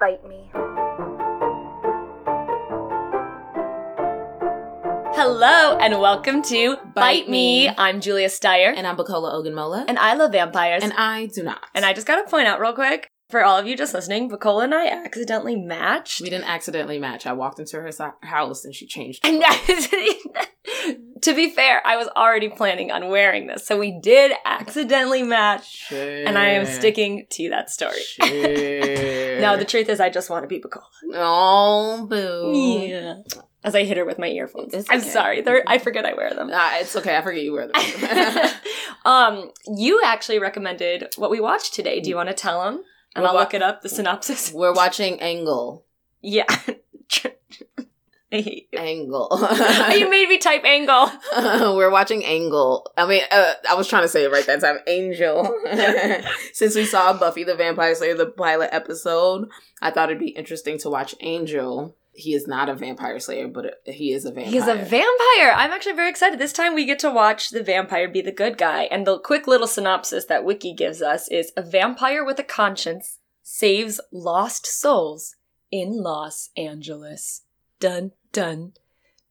Bite me. Hello and welcome to Bite, Bite me. Me. I'm Julia Steyer. And I'm Bacola Ogunmola. and I love vampires. and I do not. And I just gotta point out real quick for all of you just listening, Bacola and I accidentally matched. we didn't accidentally match. I walked into her so- house and she changed. And to be fair, I was already planning on wearing this, so we did accidentally match. Shit. And I am sticking to that story. No, the truth is, I just want to be Bacola. Oh, boo. Yeah. As I hit her with my earphones. It's I'm sorry, they're, I forget I wear them. Ah, it's okay. I forget you wear them. um, you actually recommended what we watched today. Do you want to tell them? And We're I'll wa- look it up, the synopsis. We're watching Angle. Yeah. I hate you. Angle. you made me type angle. We're watching Angle. I mean, uh, I was trying to say it right that time. Angel. Since we saw Buffy the Vampire Slayer, the pilot episode, I thought it'd be interesting to watch Angel. He is not a vampire slayer, but he is a vampire. He's a vampire. I'm actually very excited. This time we get to watch the vampire be the good guy. And the quick little synopsis that Wiki gives us is a vampire with a conscience saves lost souls in Los Angeles. Dun dun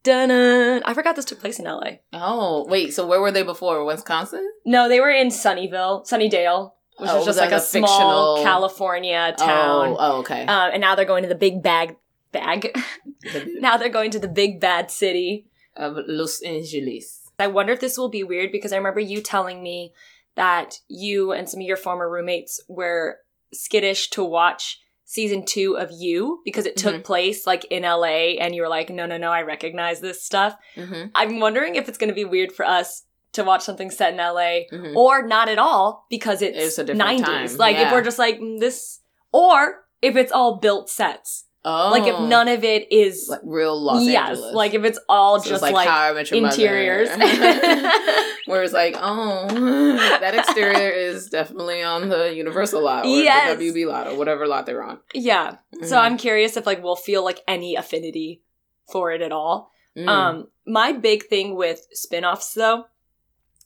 dun. dun. I forgot this took place in LA. Oh, wait. So where were they before? Wisconsin? No, they were in Sunnyvale, Sunnydale, which Oh, is just like a a small fictional- California town. Oh, oh okay. Um, and now they're going to the big bag bag. Now they're going to the big bad city. of Los Angeles. I wonder if this will be weird because I remember you telling me that you and some of your former roommates were skittish to watch season two of You because it took Mhm. place like in LA and you were like, no, no, no, I recognize this stuff. Mm-hmm. I'm wondering if it's going to be weird for us to watch something set in LA Mm-hmm. or not at all because it's, It's a different 90s. time, Like if we're just like mm, this, or if it's all built sets. Oh, Like if none of it is like real Los yes, Angeles. like if it's all So just it's like, How I Met Your interiors. Where it's like, oh, that exterior is definitely on the Universal lot or Yes. the WB lot or whatever lot they're on. yeah. So Mhm. I'm curious if like we'll feel like any affinity for it at all. Mm. Um, my big thing with spin-offs though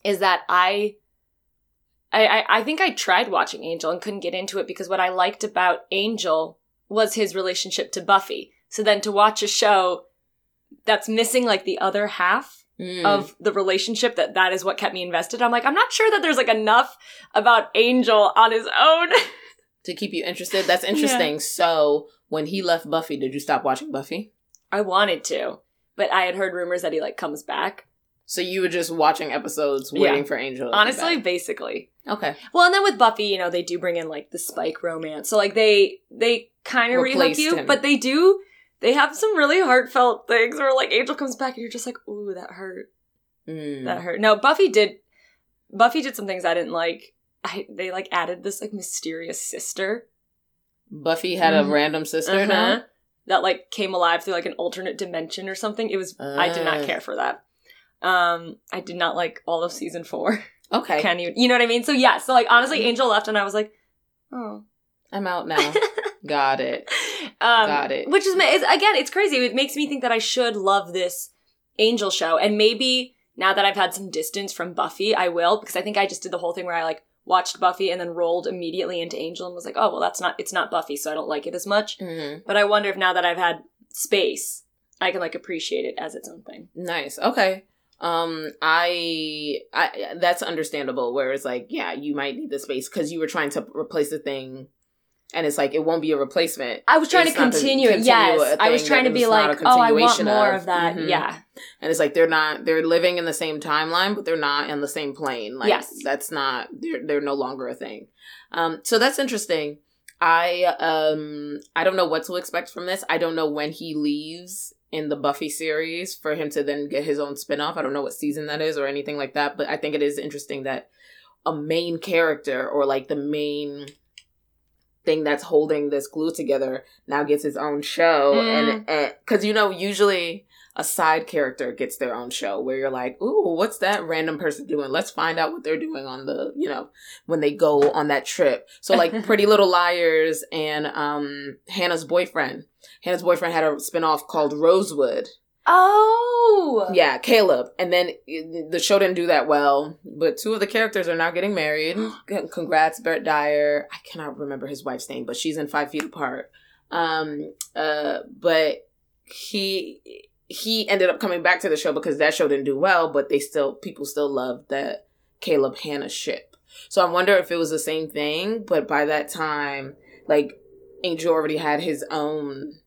is that I, I, I think I tried watching Angel and couldn't get into it because what I liked about Angel was his relationship to Buffy. So then to watch a show that's missing like the other half Mm. of the relationship that that is what kept me invested. I'm like, I'm not sure that there's like enough about Angel on his own. to keep you interested. That's interesting. So when he left Buffy, did you stop watching Buffy? I wanted to, but I had heard rumors that he like comes back. So you were just watching episodes, Yeah. waiting for Angel. to Honestly, back. basically. okay. Well, and then with Buffy, you know, they do bring in like the Spike romance. So like they they kind of rehook you, him. but they do they have some really heartfelt things where like Angel comes back and you're just like, ooh, that hurt. Mm. That hurt. No, Buffy did Buffy did some things I didn't like. I, they like added this like mysterious sister Buffy had Mhm. a random sister Uh-huh. that like came alive through like an alternate dimension or something. It was I did not Uh. care for that. Um, I did not like all of season four. Okay. Can you? You know what I mean? So yeah. So like honestly, Angel left, and I was like, oh. I'm out now. Got it. um, Got it. Which is again, it's crazy. It makes me think that I should love this Angel show, and maybe now that I've had some distance from Buffy, I will because I think I just did the whole thing where I like watched Buffy and then rolled immediately into Angel and was like, oh well, that's not it's not Buffy, so I don't like it as much. hmm But I wonder if now that I've had space, I can like appreciate it as its own thing. Nice. Okay. Um, I, I, that's understandable. Where it's like, yeah, you might need the space because you were trying to replace the thing, and it's like it won't be a replacement. I was trying It's to continue it. Yes, I was trying to be like, oh, I want more of. of that. Mhm. Yeah, And it's like they're not, they're living in the same timeline, but they're not in the same plane. Like, Yes. that's not, they're they're no longer a thing. Um, so that's interesting. I um I don't know what to expect from this. I don't know when he leaves in the Buffy series for him to then get his own spin-off. I don't know what season that is or anything like that, but I think it is interesting that a main character or like the main thing that's holding this glue together now gets his own show Mm. and because you know usually a side character gets their own show where you're like ooh what's that random person doing let's find out what they're doing on the you know when they go on that trip so like pretty little liars and um hannah's boyfriend hannah's boyfriend had a spin-off called rosewood Oh. yeah, Caleb. And then the show didn't do that well, but two of the characters are now getting married. Congrats, Bert Dyer. I cannot remember his wife's name, but she's in Five Feet Apart. Um, uh, but he he ended up coming back to the show because that show didn't do well, but they still people still loved that Caleb Hannah ship. So I wonder if it was the same thing, but by that time, like Angel already had his own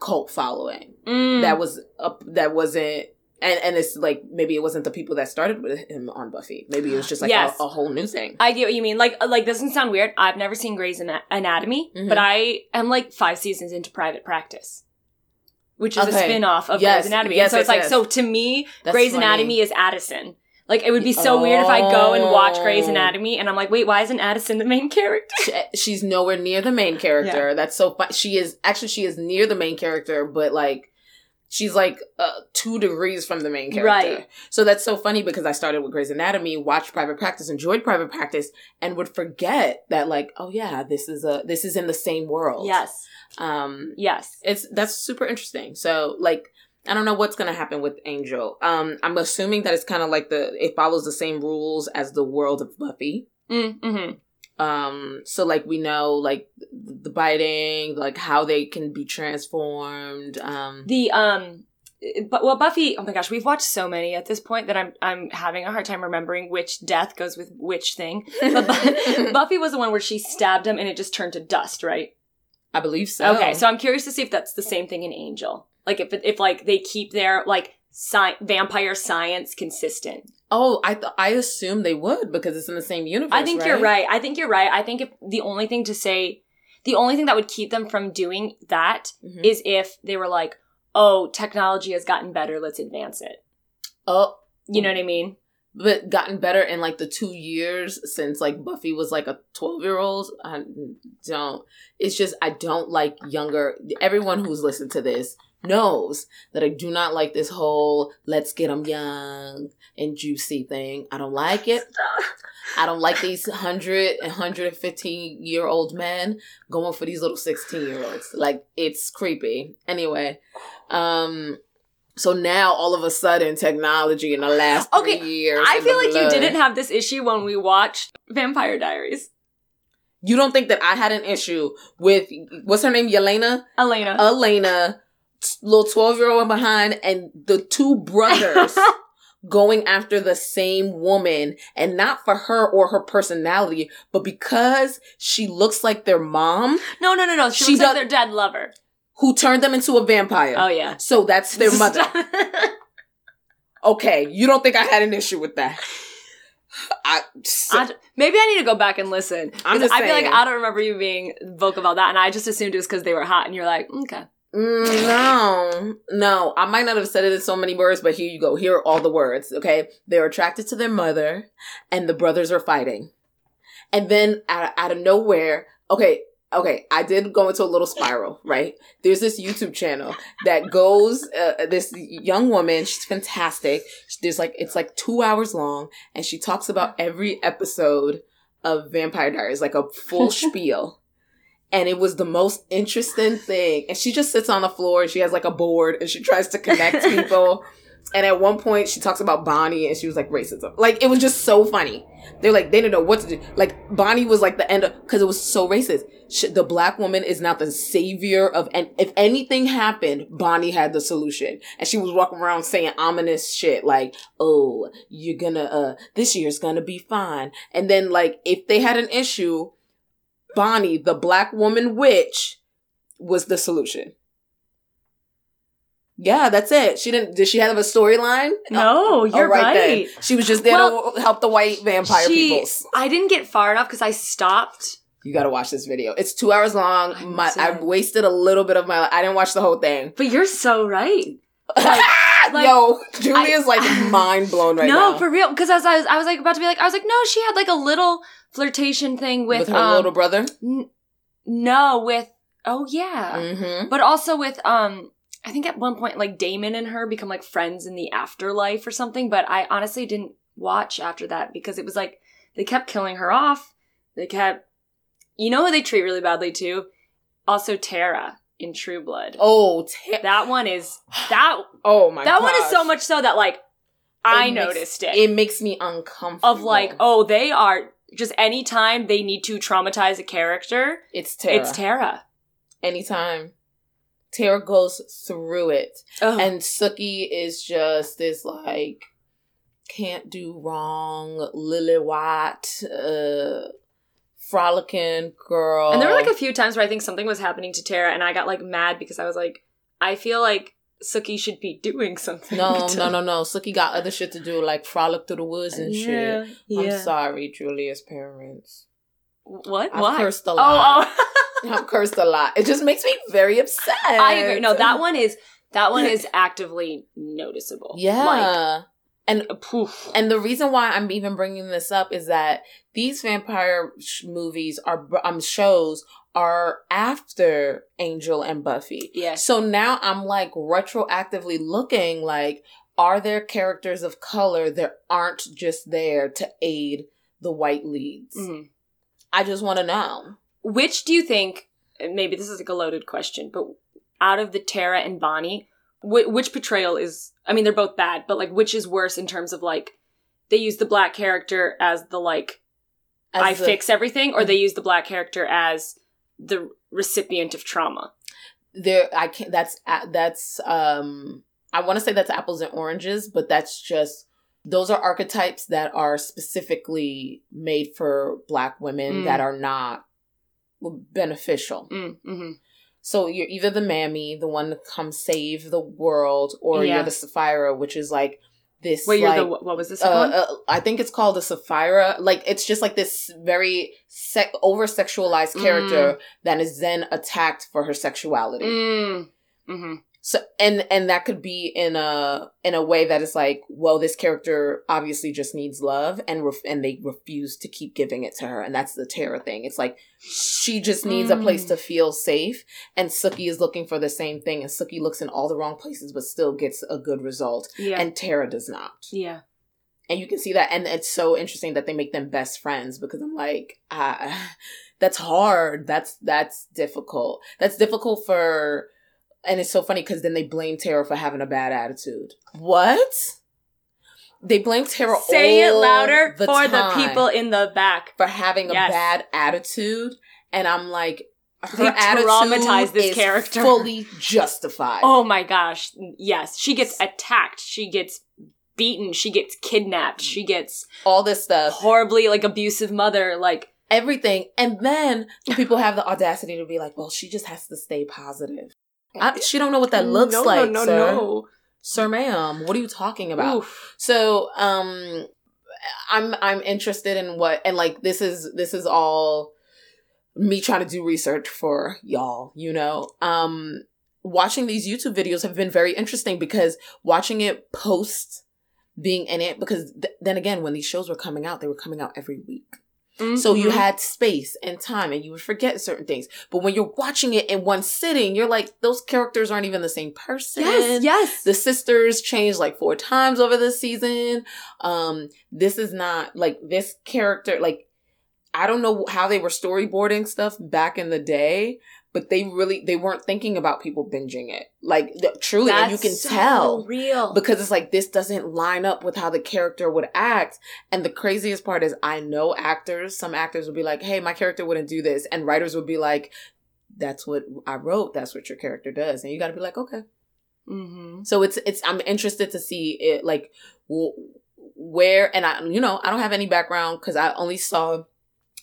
cult following. Mm. That was up. That wasn't. And, and it's like maybe it wasn't the people that started with him on Buffy. Maybe it was just like Yes. a, a whole new thing. I get what you mean. Like, like this doesn't sound weird. I've never seen Grey's Ana- Anatomy, Mhm. but I am like five seasons into Private Practice, which is a Okay. spin-off of Yes, Grey's Anatomy. yes, and so it's yes, like, yes. so to me, That's Grey's funny. Anatomy is Addison. Like, it would be so weird if I go and watch Grey's Oh. Anatomy and I'm like, wait, why isn't Addison the main character? She- she's nowhere near the main character. That's so fun. She is actually she is near the main character, but like she's like uh, two degrees from the main character. Right. So that's so funny because I started with Grey's Anatomy, watched Private Practice, enjoyed Private Practice, and would forget that like, oh yeah, this is a this is in the same world. Yes. Um, Yes. it's that's super interesting. So like. I don't know what's gonna happen with Angel. Um, I'm assuming that it's kind of like the it follows the same rules as the world of Buffy. Mm, hmm Um, so like we know like the biting, like how they can be transformed. Um, The, um, but well, Buffy. Oh my gosh, we've watched so many at this point that I'm I'm having a hard time remembering which death goes with which thing. But Bu- Buffy was the one where she stabbed him and it just turned to dust, right? I believe so. Okay, so I'm curious to see if that's the same thing in Angel. Like if if like they keep their like sci- vampire science consistent. oh, I th- I assume they would because it's in the same universe. I think you're right. I think you're right. I think if the only thing to say, the only thing that would keep them from doing that Mhm. is if they were like, "Oh, technology has gotten better. Let's advance it." oh, You know what I mean? but gotten better in like the two years since like Buffy was like a 12 year old. I don't, it's just, I don't like younger, everyone who's listened to this knows that I do not like this whole let's get them young and juicy thing. I don't like it. I don't like these 100 and 115 year old men going for these little 16 year olds. Like, it's creepy. Anyway, um, so now all of a sudden, technology in the last Okay, three years. I feel like you didn't have this issue when we watched Vampire Diaries. You don't think that I had an issue with what's her name, Yelena, Elena. Elena, little twelve year old behind, and the two brothers going after the same woman, and not for her or her personality, but because she looks like their mom, no, no, no, no. She, She looks like their dead lover. who turned them into a vampire. Oh yeah. So that's their mother. Okay, you don't think I had an issue with that? I, I d- maybe I need to go back and listen. I'm just I feel like. I don't remember you being vocal about that, and I just assumed it was because they were hot, and you're like, mm, okay. Mm, no, no. I might not have said it in so many words, but here you go. Here are all the words. Okay, they're attracted to their mother, and the brothers are fighting. And then out, out of nowhere, okay, okay, I did go into a little spiral. Right? There's this YouTube channel that goes. Uh, this young woman, she's fantastic. There's like it's like two hours long, and she talks about every episode of Vampire Diaries, like a full spiel and it was the most interesting thing. And she just sits on the floor and she has like a board and she tries to connect people. And at one point, she talks about Bonnie and she was like racism. Like it was just so funny. They're like they didn't know what to do. Like Bonnie was like the end of because it was so racist. She, the black woman is not the savior of and if anything happened, Bonnie had the solution. And she was walking around saying ominous shit like, "Oh, you're gonna uh this year's gonna be fine." And then like if they had an issue, Bonnie, the black woman witch, was the solution. Yeah, that's it. She didn't. Did she have a storyline? No, Oh, oh you're right right. She was just there Well, to help the white vampire She- peoples. I didn't get far enough because I stopped. You got to watch this video. It's two hours long. I'm My, I wasted a little bit of my. I didn't watch the whole thing. But you're so right. like- Yo, Julia's like mind blown right no, now No, for real. Because as I was, I was like about to be like, I was like, no, she had like a little flirtation thing with, with her um, little brother. n- no, with oh yeah, Mm-hmm. but also with um, I think at one point like Damon and her become like friends in the afterlife or something. But I honestly didn't watch after that because it was like they kept killing her off. They kept, you know, who they treat really badly too. Also, Tara in True Blood. Oh, ta- That one is that oh my. that one is so much so that like I It makes- noticed it. It makes me uncomfortable. of like, oh, they are just anytime they need to traumatize a character, it's Tara. it's Tara. anytime. Tara goes through it. Oh. And Sookie is just this like can't do wrong, lily white, uh frolicking girl. And there were like a few times where I think something was happening to Tara, and I got like mad because I was like, I feel like Sookie should be doing something. No, to- no, no, no. Sookie got other shit to do, like frolic through the woods and shit. Yeah, yeah. I'm sorry, Julia's parents. What? I've Why? cursed a oh, lot. oh. I've cursed a lot. It just makes me very upset. I agree. No, that one is that one is actively noticeable. Yeah. Like, and poof. and the reason why I'm even bringing this up is that these vampire sh- movies are um shows are after Angel and Buffy. yes. So now I'm like retroactively looking like are there characters of color that aren't just there to aid the white leads? Mhm. I just want to know. Which do you think? Maybe this is like a loaded question, but out of the Tara and Bonnie, wh- which portrayal is? I mean, they're both bad, but like, which is worse in terms of like they use the black character as the like As I the- fix everything, or they use the black character as the recipient of trauma. there I can't that's that's um I want to say that's apples and oranges, but that's just those are archetypes that are specifically made for black women Mm. that are not beneficial. Mm, hmm So you're either the mammy, the one to come save the world, or Yeah. you're the Sapphira, which is like this. Wait, you're like, the what was this uh, uh, I think it's called a Sapphira. Like it's just like this very sec- over sexualized character that is then attacked for her sexuality. Mm. hmm So and and that could be in a in a way that is like, well, this character obviously just needs love, and ref- and they refuse to keep giving it to her, and that's the Tara thing. It's like she just needs a place Mm. to feel safe, and Sookie is looking for the same thing, and Sookie looks in all the wrong places, but still gets a good result, Yeah. and Tara does not. yeah. And you can see that, and it's so interesting that they make them best friends because I'm like, ah, that's hard. That's that's difficult. That's difficult for, and it's so funny because then they blame Tara for having a bad attitude. What? They blame Tara. Say it louder the for the people in the back. for having a bad attitude, and I'm like, her They attitude traumatize this is character. fully justified. Oh my gosh. Yes. She gets attacked. She gets beaten. She gets kidnapped. She gets all this stuff. horribly like abusive mother. Like, everything. And then people have the audacity to be like, well, she just has to stay positive. I, she don't know what that looks no, like, No, no, sir. no. Sir, ma'am, what are you talking about? Oof. So, um, I'm I'm interested in what and like this is this is all me trying to do research for y'all. You know, um, watching these YouTube videos have been very interesting because watching it post being in it because th- then again when these shows were coming out they were coming out every week so you Mhm. had space and time and you would forget certain things. But when you're watching it in one sitting, you're like, those characters aren't even the same person. Yes, yes. The sisters changed like four times over the season. Um, this is not like this character, like, I don't know how they were storyboarding stuff back in the day, but they really they weren't thinking about people binging it. Like th- truly, and you can so tell real. because it's like this doesn't line up with how the character would act. And the craziest part is i know actors some actors would be like hey my character wouldn't do this. And writers would be like that's what i wrote. That's what your character does. And you got to be like okay. Hmm so it's it's i'm interested to see it like where and i you know i don't have any background because i only saw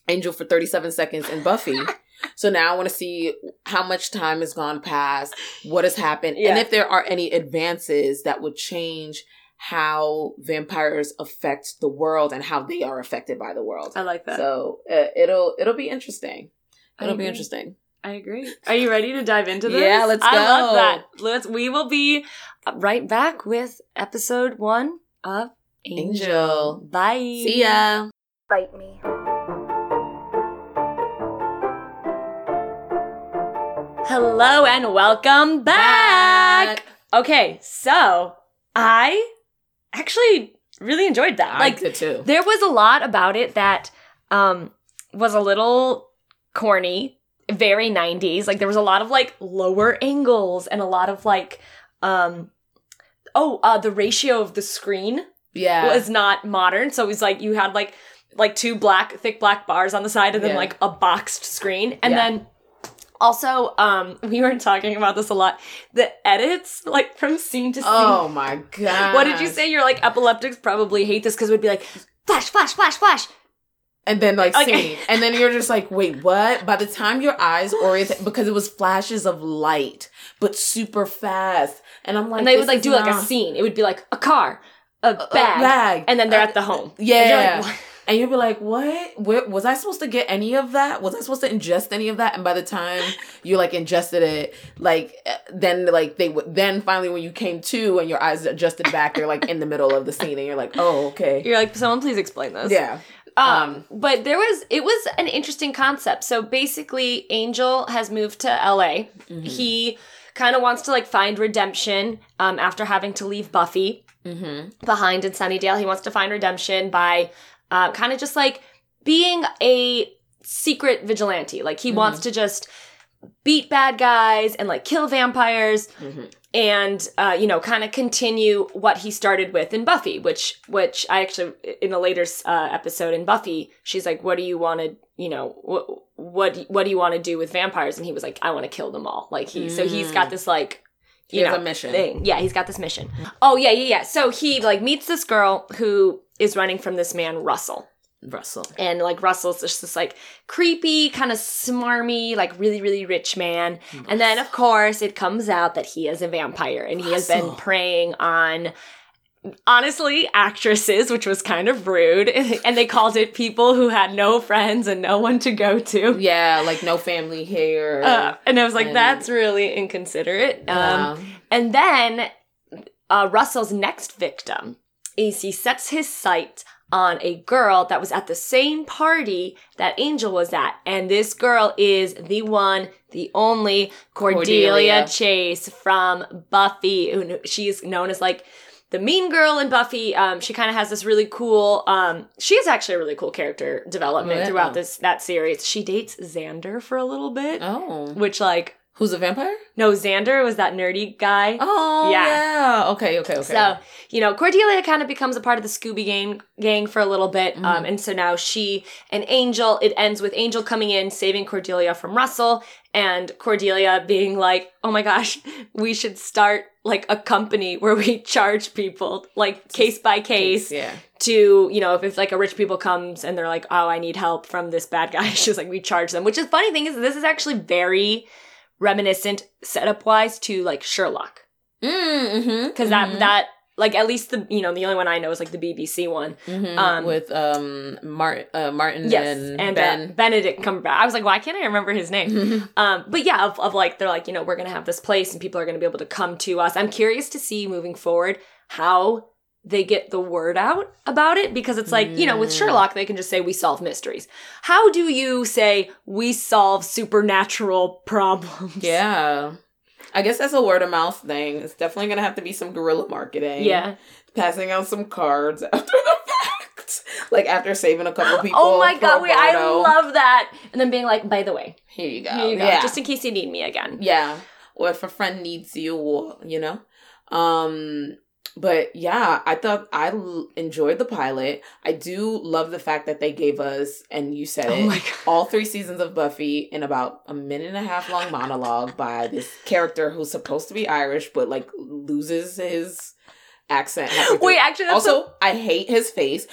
angel for 37 seconds in buffy so now i want to see how much time has gone past what has happened and if there are any advances that would change how vampires affect the world and how they are affected by the world I like that. so uh, it'll it'll be interesting it'll be interesting I agree. Are you ready to dive into this? Yeah, let's go. I love that. Let's. We will be right back with episode one of Angel. Angel. Bye. see ya Bite me. Hello and welcome back. Okay, so I actually really enjoyed that. I like did too there was a lot about it that um was a little corny, very 90s. Like there was a lot of like lower angles and a lot of like um oh, uh the ratio of the screen yeah was not modern. So it was like you had like like two black thick black bars on the side and then Yeah. like a boxed screen and Yeah. then Also, um, we were talking about this a lot. The edits, like from scene to scene. Oh my god! What did you say? You're like epileptics probably hate this because it would be like flash, flash, flash, flash. And then like Okay. scene, and then you're just like, wait, what? By the time your eyes orient, because it was flashes of light, but super fast, and I'm like, and they would like do like a scene. It would be like a car, a a bag, bag, and then they're Uh, at the home. Yeah, And you're "What?" you'd be like, what? Where, was I supposed to get any of that? Was I supposed to ingest any of that? And by the time you like ingested it, like eh, then like they would then finally when you came to and your eyes adjusted back, they're like in the middle of the scene, and you're like, oh okay, You're like, someone please explain this. yeah, Um, but there was it was an interesting concept. So basically, Angel has moved to LA. Mm-hmm. He kind of wants to like find redemption um, after having to leave Buffy mm-hmm. behind in Sunnydale. He wants to find redemption by uh, kind of just like being a secret vigilante. Like he wants to just beat bad guys and like kill vampires Mm-hmm. and uh, you know kind of continue what he started with in buffy which which i actually in a later uh, episode in buffy she's like what do you want to you know what what what do you want to do with vampires and he was like i want to kill them all like he so he's got this like He you has know a mission. thing yeah he's got this mission oh yeah yeah yeah so he like meets this girl who is running from this man russell Russell. and like Russell's just this like creepy, kind of smarmy, like really, really rich man. And then of course it comes out that he is a vampire and he has been preying on honestly actresses, which was kind of rude. and they called it people who had no friends and no one to go to. Yeah, like no family here. Uh, and I was like, And- that's really inconsiderate. Um, and then uh, Russell's next victim is he sets his sight on a girl that was at the same party that Angel was at. And this girl is the one, the only Cordelia, Cordelia. Chase from Buffy. who She's known as like the mean girl in Buffy. Um, she kind of has this really cool. Um, she has actually a really cool character development Yeah. throughout this that series. She dates Xander for a little bit, oh, which like who's a vampire? no Xander was that nerdy guy. Oh, Yeah. yeah. Okay, okay, okay. So, you know, Cordelia kind of becomes a part of the Scooby gang gang for a little bit. Mm-hmm. Um, and so now she and Angel, it ends with Angel coming in, saving Cordelia from Russell, and Cordelia being like, oh my gosh, we should start like a company where we charge people like case by case yeah. to, you know, if, if like a rich people comes and they're like, oh, I need help from this bad guy, she's like, we charge them. Which is funny thing is this is actually very reminiscent setup wise to like Sherlock Mm-hmm. because that that like at least the you know the only one I know is like the BBC one. Mhm. um, with um Martin, uh, Martin Yes, and, and, Ben. Uh, Benedict Cumberbatch. I was like, why can't I remember his name? um, but yeah, of, of like they're like you know we're gonna have this place and people are gonna be able to come to us. I'm curious to see moving forward how they get the word out about it because it's like you know with Mm. Sherlock they can just say we solve mysteries. How do you say we solve supernatural problems? yeah. I guess that's a word of mouth thing. It's definitely gonna have to be some guerrilla marketing. Yeah. Passing out some cards after the fact. Like after saving a couple people. Oh my god, wait, I love that. And then being like, by the way, Here you go. here you go, Yeah. just in case you need me again. Yeah. Or if a friend needs you, or, you know? Um, but yeah, I thought I l- enjoyed the pilot. I do love the fact that they gave us, and you said Oh it, all three seasons of Buffy in about a minute and a half long monologue by this character who's supposed to be Irish, but like loses his accent. Wait, actually, that's also, I hate his face.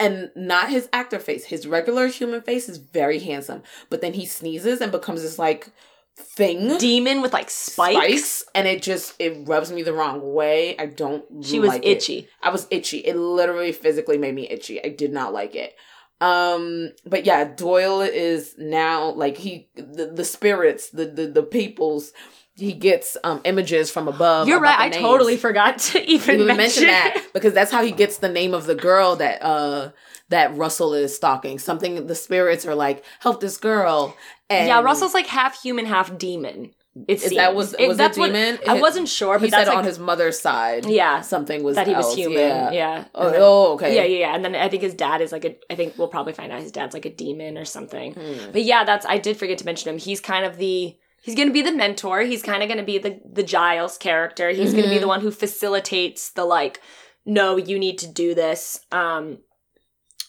And not his actor face. His regular human face is very handsome. But then he sneezes and becomes this like thing. demon with like spikes. and it just it rubs me the wrong way. I don't She was like it. itchy. I was itchy. It literally physically made me itchy. I did not like it. Um but yeah, Doyle is now like he the, the spirits, the, the the peoples he gets um images from above. You're right. I names. totally forgot to even Even mention, mention that because that's how he gets the name of the girl that uh that Russell is stalking. Something the spirits are like, help this girl. And yeah, Russell's like half human, half demon. It Is that was It- was that's what- demon? I wasn't sure, but he that's said like, on his mother's side. yeah something was that he was else, human. Yeah. Yeah. Oh, then- oh, okay. Yeah, yeah, yeah. And then I think his dad is like a. I think we'll probably find out his dad's like a demon or something. Hmm. But yeah, that's. I did forget to mention him. He's kind of the. He's going to be the mentor. He's kind of going to be the the Giles character. He's going to be the one who facilitates the like. No, you need to do this. Um,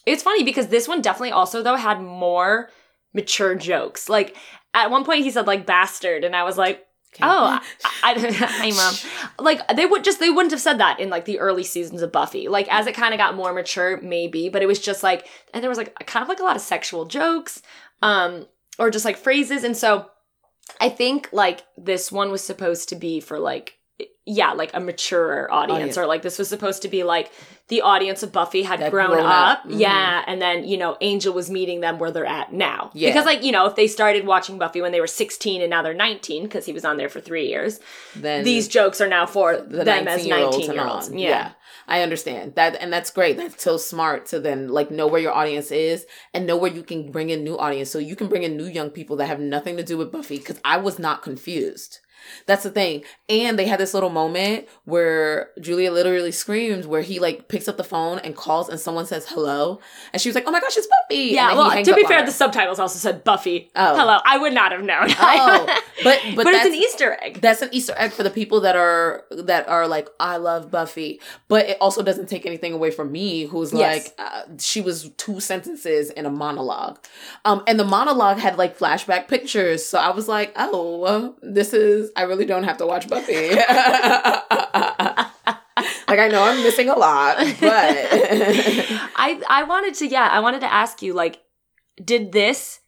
it's funny because this one definitely also though had more mature jokes. Like at one point he said like bastard, and I was like, Oh, I, I, hey mom. Like they would just they wouldn't have said that in like the early seasons of Buffy. Like as it kind of got more mature, maybe, but it was just like and there was like kind of like a lot of sexual jokes, um, or just like phrases, and so I think like this one was supposed to be for like yeah, like a mature audience, Audience. or like this was supposed to be like the audience of Buffy had grown, grown up. Mhm. yeah, and then you know Angel was meeting them where they're at now, Yeah. because like you know if they started watching Buffy when they were sixteen and now they're nineteen because he was on there for three years, then these jokes are now for the them as 19-year-olds 19 year olds. on. Yeah. I understand that, and that's great. That's so smart to then like know where your audience is and know where you can bring in new audience, so you can bring in new young people that have nothing to do with Buffy. Because I was not confused. That's the thing. And they had this little moment where Julia literally screams, where he like picks up the phone and calls, and someone says hello, and she was like, "Oh my gosh, it's Buffy!" Yeah, And then he well, to be fair, the subtitles also said Buffy. Oh. Hello. I would not have known. Oh, but but, but, it's an Easter egg. that's an Easter egg for the people that are that are like I love Buffy, but it also doesn't take anything away from me, who's Yes. like uh, she was two sentences in a monologue, um, and the monologue had like flashback pictures, so I was like, oh, this is I really don't have to watch Buffy. like I know I'm missing a lot, but I I wanted to yeah, I wanted to ask you like did this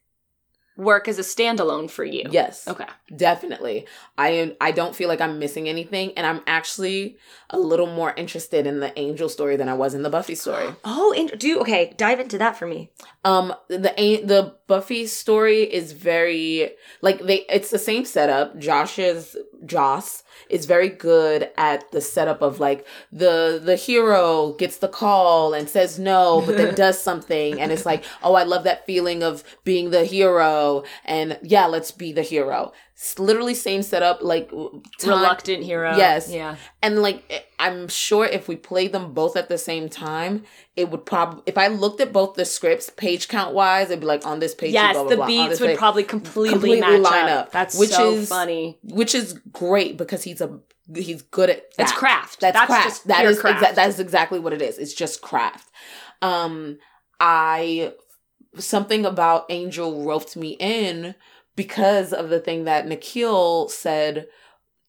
work as a standalone for you? yes, Okay. Definitely. I am I don't feel like I'm missing anything and I'm actually a little more interested in the Angel story than I was in the Buffy story. Oh, and do okay, dive into that for me. Um the A- the Buffy story is very like they it's the same setup. Joss's Joss is very good at the setup of like the the hero gets the call and says no but then does something and it's like oh I love that feeling of being the hero and yeah let's be the hero. Literally same setup like time- Reluctant hero. Yes. Yeah. and like I'm sure if we played them both at the same time, it would probably if I looked at both the scripts page count wise, it'd be like on this page. yes, blah, blah, the blah, beats would page, probably completely, completely match line up. up, That's which so is- funny. which is great because he's a he's good at that. It's craft. That's, That's craft. just That is craft. exa- that is exactly what it is. It's just craft. Um, I something about Angel roped me in because of the thing that Nikhil said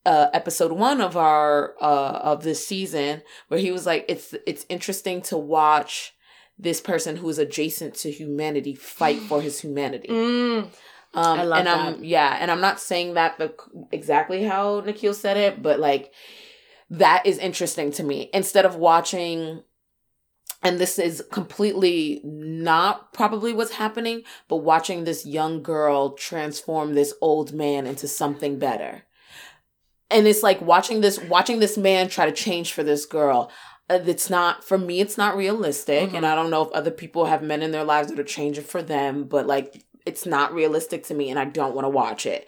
uh episode 1 of our uh of this season where he was like it's it's interesting to watch this person who is adjacent to humanity fight for his humanity. Mm. Um, I love and I'm yeah, and I'm not saying that the, exactly how Nikhil said it, but like that is interesting to me. Instead of watching, and this is completely not probably what's happening, but watching this young girl transform this old man into something better. And it's like watching this watching this man try to change for this girl. Uh, It's not for me. It's not realistic, Mhm. and I don't know if other people have men in their lives that are changing for them. But like, it's not realistic to me, and I don't want to watch it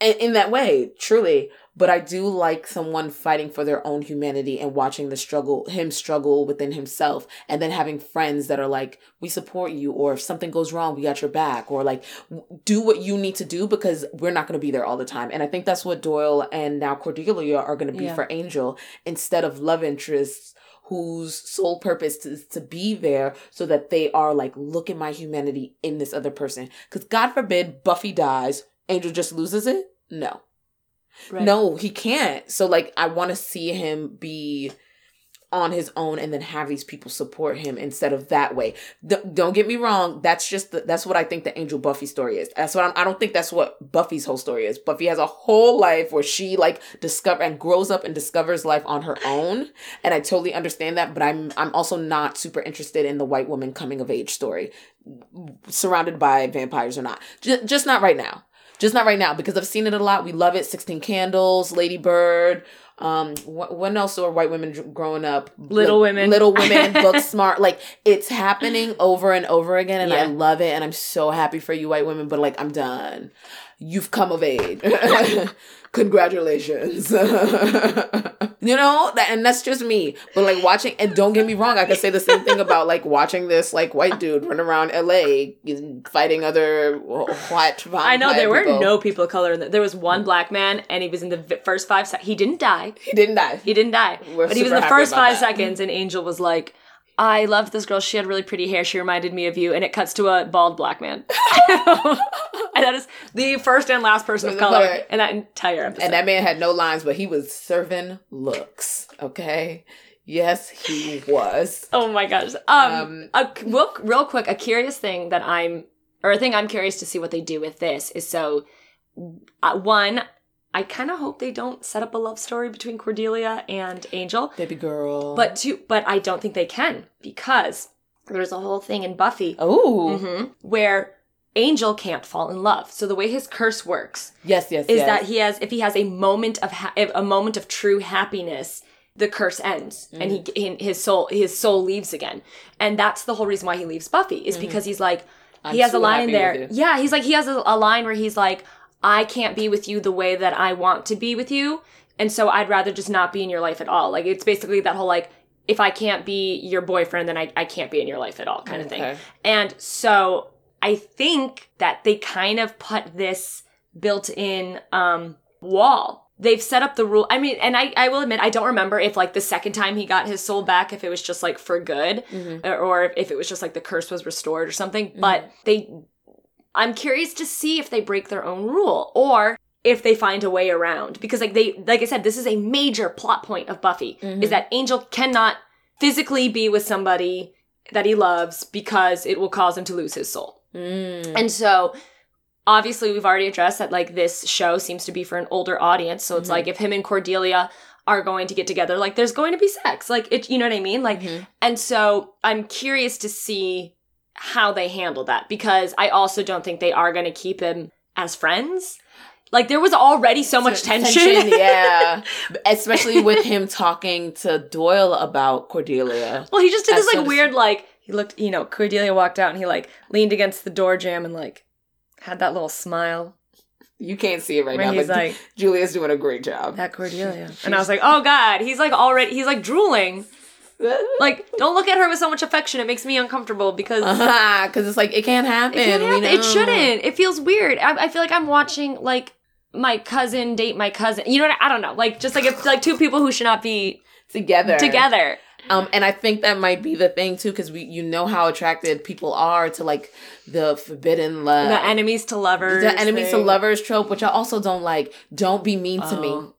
in that way, truly. But I do like someone fighting for their own humanity and watching the struggle, him struggle within himself, and then having friends that are like, "We support you," or if something goes wrong, we got your back, or like, do what you need to do because we're not going to be there all the time. And I think that's what Doyle and now Cordelia are going to be Yeah. for Angel instead of love interests whose sole purpose is to be there so that they are like, look at my humanity in this other person. Because God forbid Buffy dies, Angel just loses it? No. Right. No, he can't. So like I want to see him be on his own and then have these people support him instead of that way. D- don't get me wrong, that's just the, that's what I think the Angel Buffy story is. That's what I'm, I don't think that's what Buffy's whole story is. Buffy has a whole life where she like discover and grows up and discovers life on her own, and I totally understand that, but I'm I'm also not super interested in the white woman coming of age story surrounded by vampires or not. Just, just not right now. Just not right now because I've seen it a lot. We love it. 16 Candles, Lady Bird. Um, when else are white women growing up? Little Like, Women. Little Women, Book Smart. Like it's happening over and over again, and I love it. And I'm so happy for you, white women. But like, I'm done. You've come of age. Congratulations. You know, that, and that's just me. But like watching, and don't get me wrong, I could say the same thing about like watching this like white dude run around LA fighting other white. I know there were people. no people of color. In the, there was one black man, and he was in the first five. Se- he didn't die. He didn't die. He didn't die, We're but he was in the first five that. seconds. And Angel was like, I loved this girl. She had really pretty hair. She reminded me of you. And it cuts to a bald black man. and that is the first and last person of color Right. in that entire episode. And that man had no lines, but he was serving looks. Okay. Yes, he was. oh my gosh. Um, Um, a, real, real quick, a curious thing that I'm, or a thing I'm curious to see what they do with this is so, uh, one, I kind of hope they don't set up a love story between Cordelia and Angel. Baby girl. But two, but I don't think they can because there's a whole thing in Buffy oh, mhm, where Angel can't fall in love. So the way his curse works yes, yes, is yes. that he has if he has a moment of ha- a moment of true happiness, the curse ends and he his soul his soul leaves again. And that's the whole reason why he leaves Buffy is because he's like I'm he has a line in there. Yeah, he's like he has a, a line where he's like I can't be with you the way that I want to be with you, and so I'd rather just not be in your life at all. Like it's basically that whole like if I can't be your boyfriend, then I, I can't be in your life at all kind of thing. Okay. And so I think that they kind of put this built in um, wall. They've set up the rule. I mean, and I, I will admit, I don't remember if like the second time he got his soul back, if it was just like for good or, or if it was just like the curse was restored or something. But they, I'm curious to see if they break their own rule or if they find a way around because like they like i said this is a major plot point of buffy is that angel cannot physically be with somebody that he loves because it will cause him to lose his soul Mm. and so obviously we've already addressed that like this show seems to be for an older audience so it's Mhm. like if him and cordelia are going to get together like there's going to be sex like it you know what i mean like Mhm. and so i'm curious to see how they handle that because i also don't think they are going to keep him as friends like there was already so much tension, yeah. Especially with him talking to Doyle about Cordelia. well he just did this like weird like he looked you know cordelia walked out and he like leaned against the door jam and like had that little smile You can't see it right where now, he's but like Julia's doing a great job. that Cordelia. And I was like, oh God, he's like already, he's like drooling. Like, don't look at her with so much affection. It makes me uncomfortable because Uh-huh, Cause it's like it can't happen. it, can't happen. it shouldn't. It feels weird. I, I feel like I'm watching like my cousin date my cousin. You know what? I, I don't know. Like, just like it's like two people who should not be together. together. Um, and I think that might be the thing too, because we you know how attracted people are to like the forbidden love, the enemies to lovers. the enemies to lovers trope, which I also don't like. Don't be mean to me. Oh.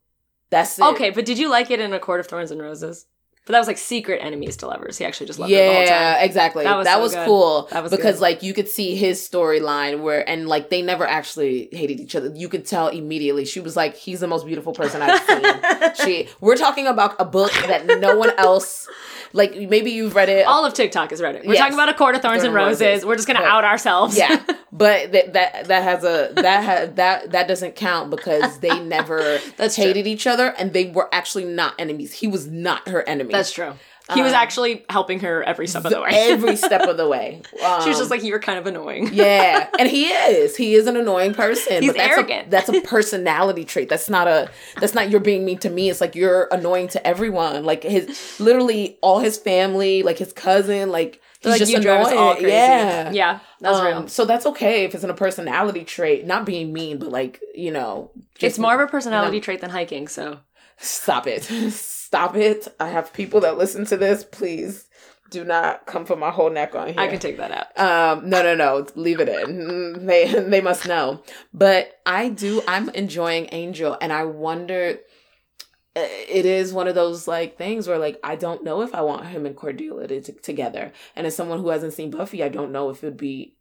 That's it. Okay, but did you like it in A Court of Thorns and Roses? But that was like secret enemies to lovers. He actually just loved her the whole time. Yeah, exactly. That That was was, good. cool. That was because good. like you could see his storyline where and like they never actually hated each other. You could tell immediately. She was like, he's the most beautiful person I've seen. she we're talking about a book that no one else like maybe you've read it. All of TikTok is Reddit. We're Yes. talking about A Court of Thorns Thorns and and Roses. Roses. We're just gonna Right. out ourselves. yeah. But that that that has a that ha, that that doesn't count because they never That's true. hated each other and they were actually not enemies. He was not her enemy. That's true. He was Um, actually helping her every step of the way. every step of the way. she was Um, just like, "You're kind of annoying." yeah, and he is. He is an annoying person. He's but that's arrogant. A, that's a personality trait. That's not a. That's not you're being mean to me. It's like you're annoying to everyone. Like his literally all his family, like his cousin, like he's like just you all crazy. Yeah, yeah, that's Um, real. So that's okay if it's in a personality trait, not being mean, but like you know, It's more of a personality no. trait than hiking. So Stop it. Stop it. I have people that listen to this. Please do not come for my whole neck on here. I can take that out. Um, no, no, no. Leave it in. They they must know. But I do. I'm enjoying Angel, and I wonder. It is one of those like things where like I don't know if I want him and Cordelia to, together. And as someone who hasn't seen Buffy, I don't know if it would be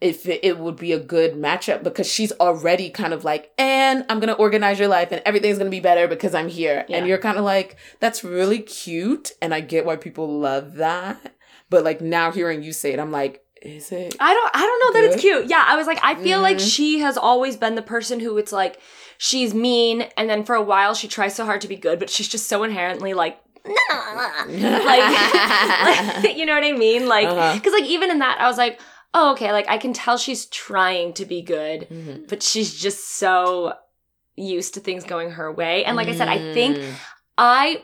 if it, it would be a good matchup because she's already kind of like, and I'm gonna organize your life and everything's gonna be better because I'm here. Yeah. And you're kind of like, that's really cute, and I get why people love that. But like now hearing you say it, I'm like, is it? I don't. I don't know that it's cute. Yeah, I was like, I feel like Mhm. she has always been the person who it's like she's mean, and then for a while she tries so hard to be good, but she's just so inherently like. like, you know what I mean? Like, Uh-huh. because like even in that, I was like, oh, okay, like I can tell she's trying to be good, Mhm. but she's just so used to things going her way. And like I said, I think Mm. I,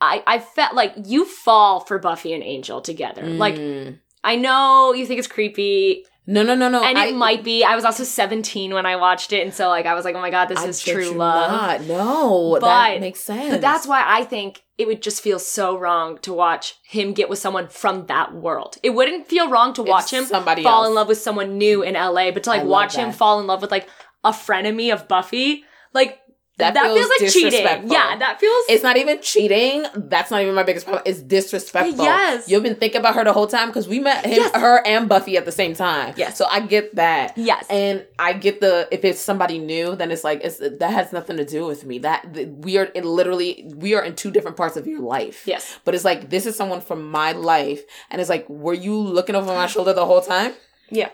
I, I felt like you fall for Buffy and Angel together. Like Mm. I know you think it's creepy, no, no, no, no. and it might be. I was also 17 when I watched it, and so like I was like, oh my god, this I is true love. Not. No, But- that makes sense. But that's why I think it would just feel so wrong to watch him get with someone from that world. It wouldn't feel wrong to watch him somebody fall else. in love with someone new in LA, but to like I watch him fall in love with like a frenemy of Buffy, like That that, feels feels, like cheating. Yeah, that feels It's not even cheating. That's not even my biggest problem. It's disrespectful. Yes. You've been thinking about her the whole time because we met him, Yes. her, and Buffy at the same time. Yes. So I get that. Yes. And I get the if it's somebody new, then it's like it's that has nothing to do with me. That we are in literally we are in two different parts of your life. yes. But it's like this is someone from my life, and it's like, were you looking over my shoulder the whole time? Yeah.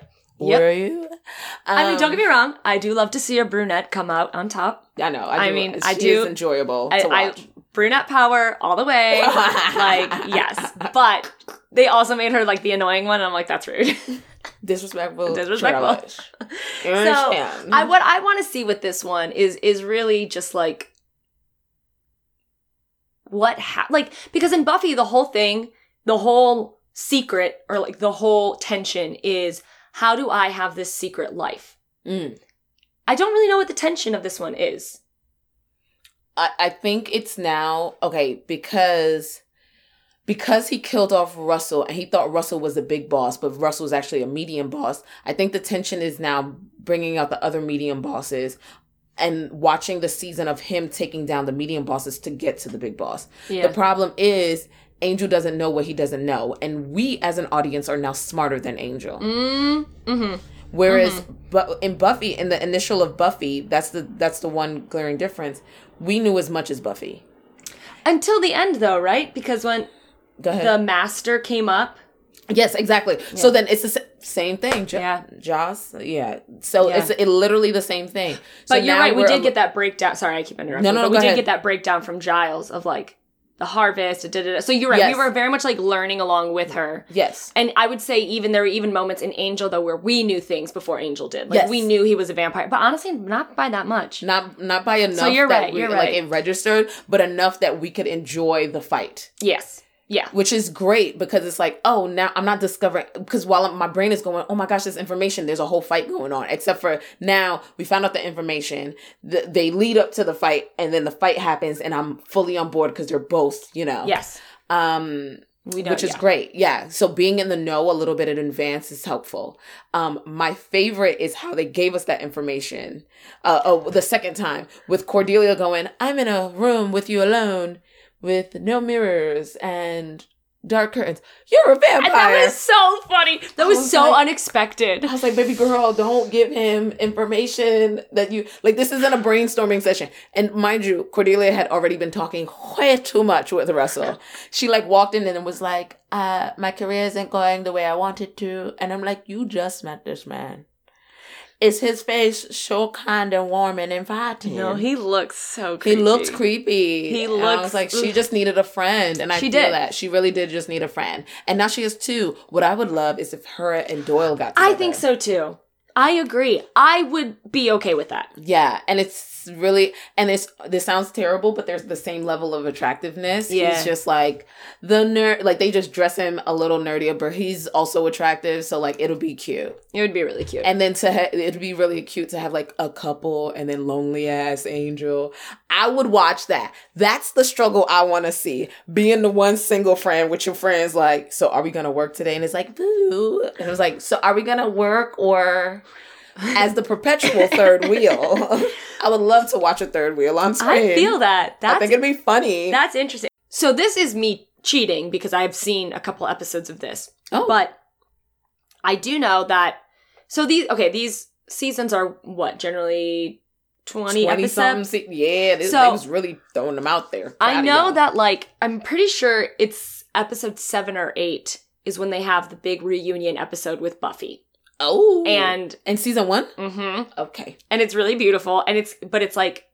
Yep. Were you? I mean, don't get me Um, wrong. I do love to see a brunette come out on top. I know. I, I mean, I do- Is enjoyable I, to I brunette power all the way. like yes, but they also made her like the annoying one. And I'm like, that's rude. disrespectful. Disrespectful. so I what I want to see with this one is is really just like what ha- like because in Buffy the whole thing, the whole secret or like the whole tension is how do I have this secret life? Mm. I don't really know what the tension of this one is. I, I think it's now okay because because he killed off Russell and he thought Russell was a big boss, but Russell was actually a medium boss. I think the tension is now bringing out the other medium bosses and watching the season of him taking down the medium bosses to get to the big boss. Yeah. The problem is Angel doesn't know what he doesn't know, and we as an audience are now smarter than Angel. Mm, hmm Whereas, but in Buffy, in the initial of Buffy, that's the that's the one glaring difference. We knew as much as Buffy. Until the end, though, right? Because when the master came up, yes, exactly. So then it's the same thing. Jo- Yeah. Joss. Yeah. So Yeah. it's it literally the same thing. So but you're right. We did a- get that breakdown. Sorry, I keep interrupting. No, no, but we did ahead. get that breakdown from Giles of like the harvest. Da, da, da. So you're right. Yes. We were very much like learning along with her. Yes. And I would say even there were even moments in Angel though where we knew things before Angel did. Like Yes. we knew he was a vampire, but honestly, not by that much. Not not by enough. So you're that right, we- you're Like right. it registered, but enough that we could enjoy the fight. Yes. Yeah. which is great because it's like, oh, now I'm not discovering because while my brain is going, oh my gosh, this information, there's a whole fight going on. Except for now, we found out the information. The, they lead up to the fight, and then the fight happens, and I'm fully on board because they're both, you know, Yes. um, We know. which is yeah. great. Yeah. So being in the know a little bit in advance is helpful. Um, my favorite is how they gave us that information. Uh, oh, the second time with Cordelia going, I'm in a room with you alone with no mirrors and dark curtains. You're a vampire. And that was so funny. That was, was so like- unexpected. I was like, baby girl, don't give him information that you like. This isn't a brainstorming session. And mind you, Cordelia had already been talking way too much with Russell. She like walked in and was like, uh, my career isn't going the way I wanted to. And I'm like, you just met this man. Is his face so kind and warm and inviting? No, he looks so He creepy. looked creepy. He And I was like, she just needed a friend, and I She feel did. that she really did just need a friend. And now she has two. What I would love is if her and Doyle got. Together. I think so too. I agree. I would be okay with that. Yeah, and it's really and it's this sounds terrible, but there's the same level of attractiveness. Yeah. He's just like the nerd like they just dress him a little nerdier, but he's also attractive, so like it'll be cute. It would be really cute. And then to ha- it'd be really cute to have like a couple and then lonely ass angel. I would watch that. That's the struggle I want to see. Being the one single friend with your friends like, so are we to work today? And it's like, boo. And it was like, so are we to work or as the perpetual third wheel? I would love to watch a third wheel on screen. I feel that. That's I think it'd be funny. that's interesting. So this is me cheating because I've seen a couple episodes of this. oh, But I do know that so these okay, these seasons are what, generally 20, 20 episodes. se- Yeah, this, So- they was really throwing them out there. I know y'all. that like I'm pretty sure it's episode 7 or 8 is when they have the big reunion episode with Buffy. Oh, And in season one. mhm. Okay. and it's really beautiful and it's but it's like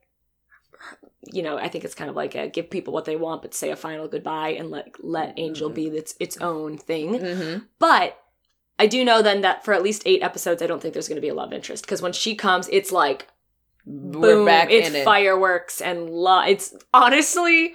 you know i think it's kind of like a give people what they want but say a final goodbye and let let angel be its its own thing Mm-hmm. but i do know then that for at least eight episodes i don't think there's going to be a love interest because when she comes it's like We're boom back it's in it. fireworks and love it's honestly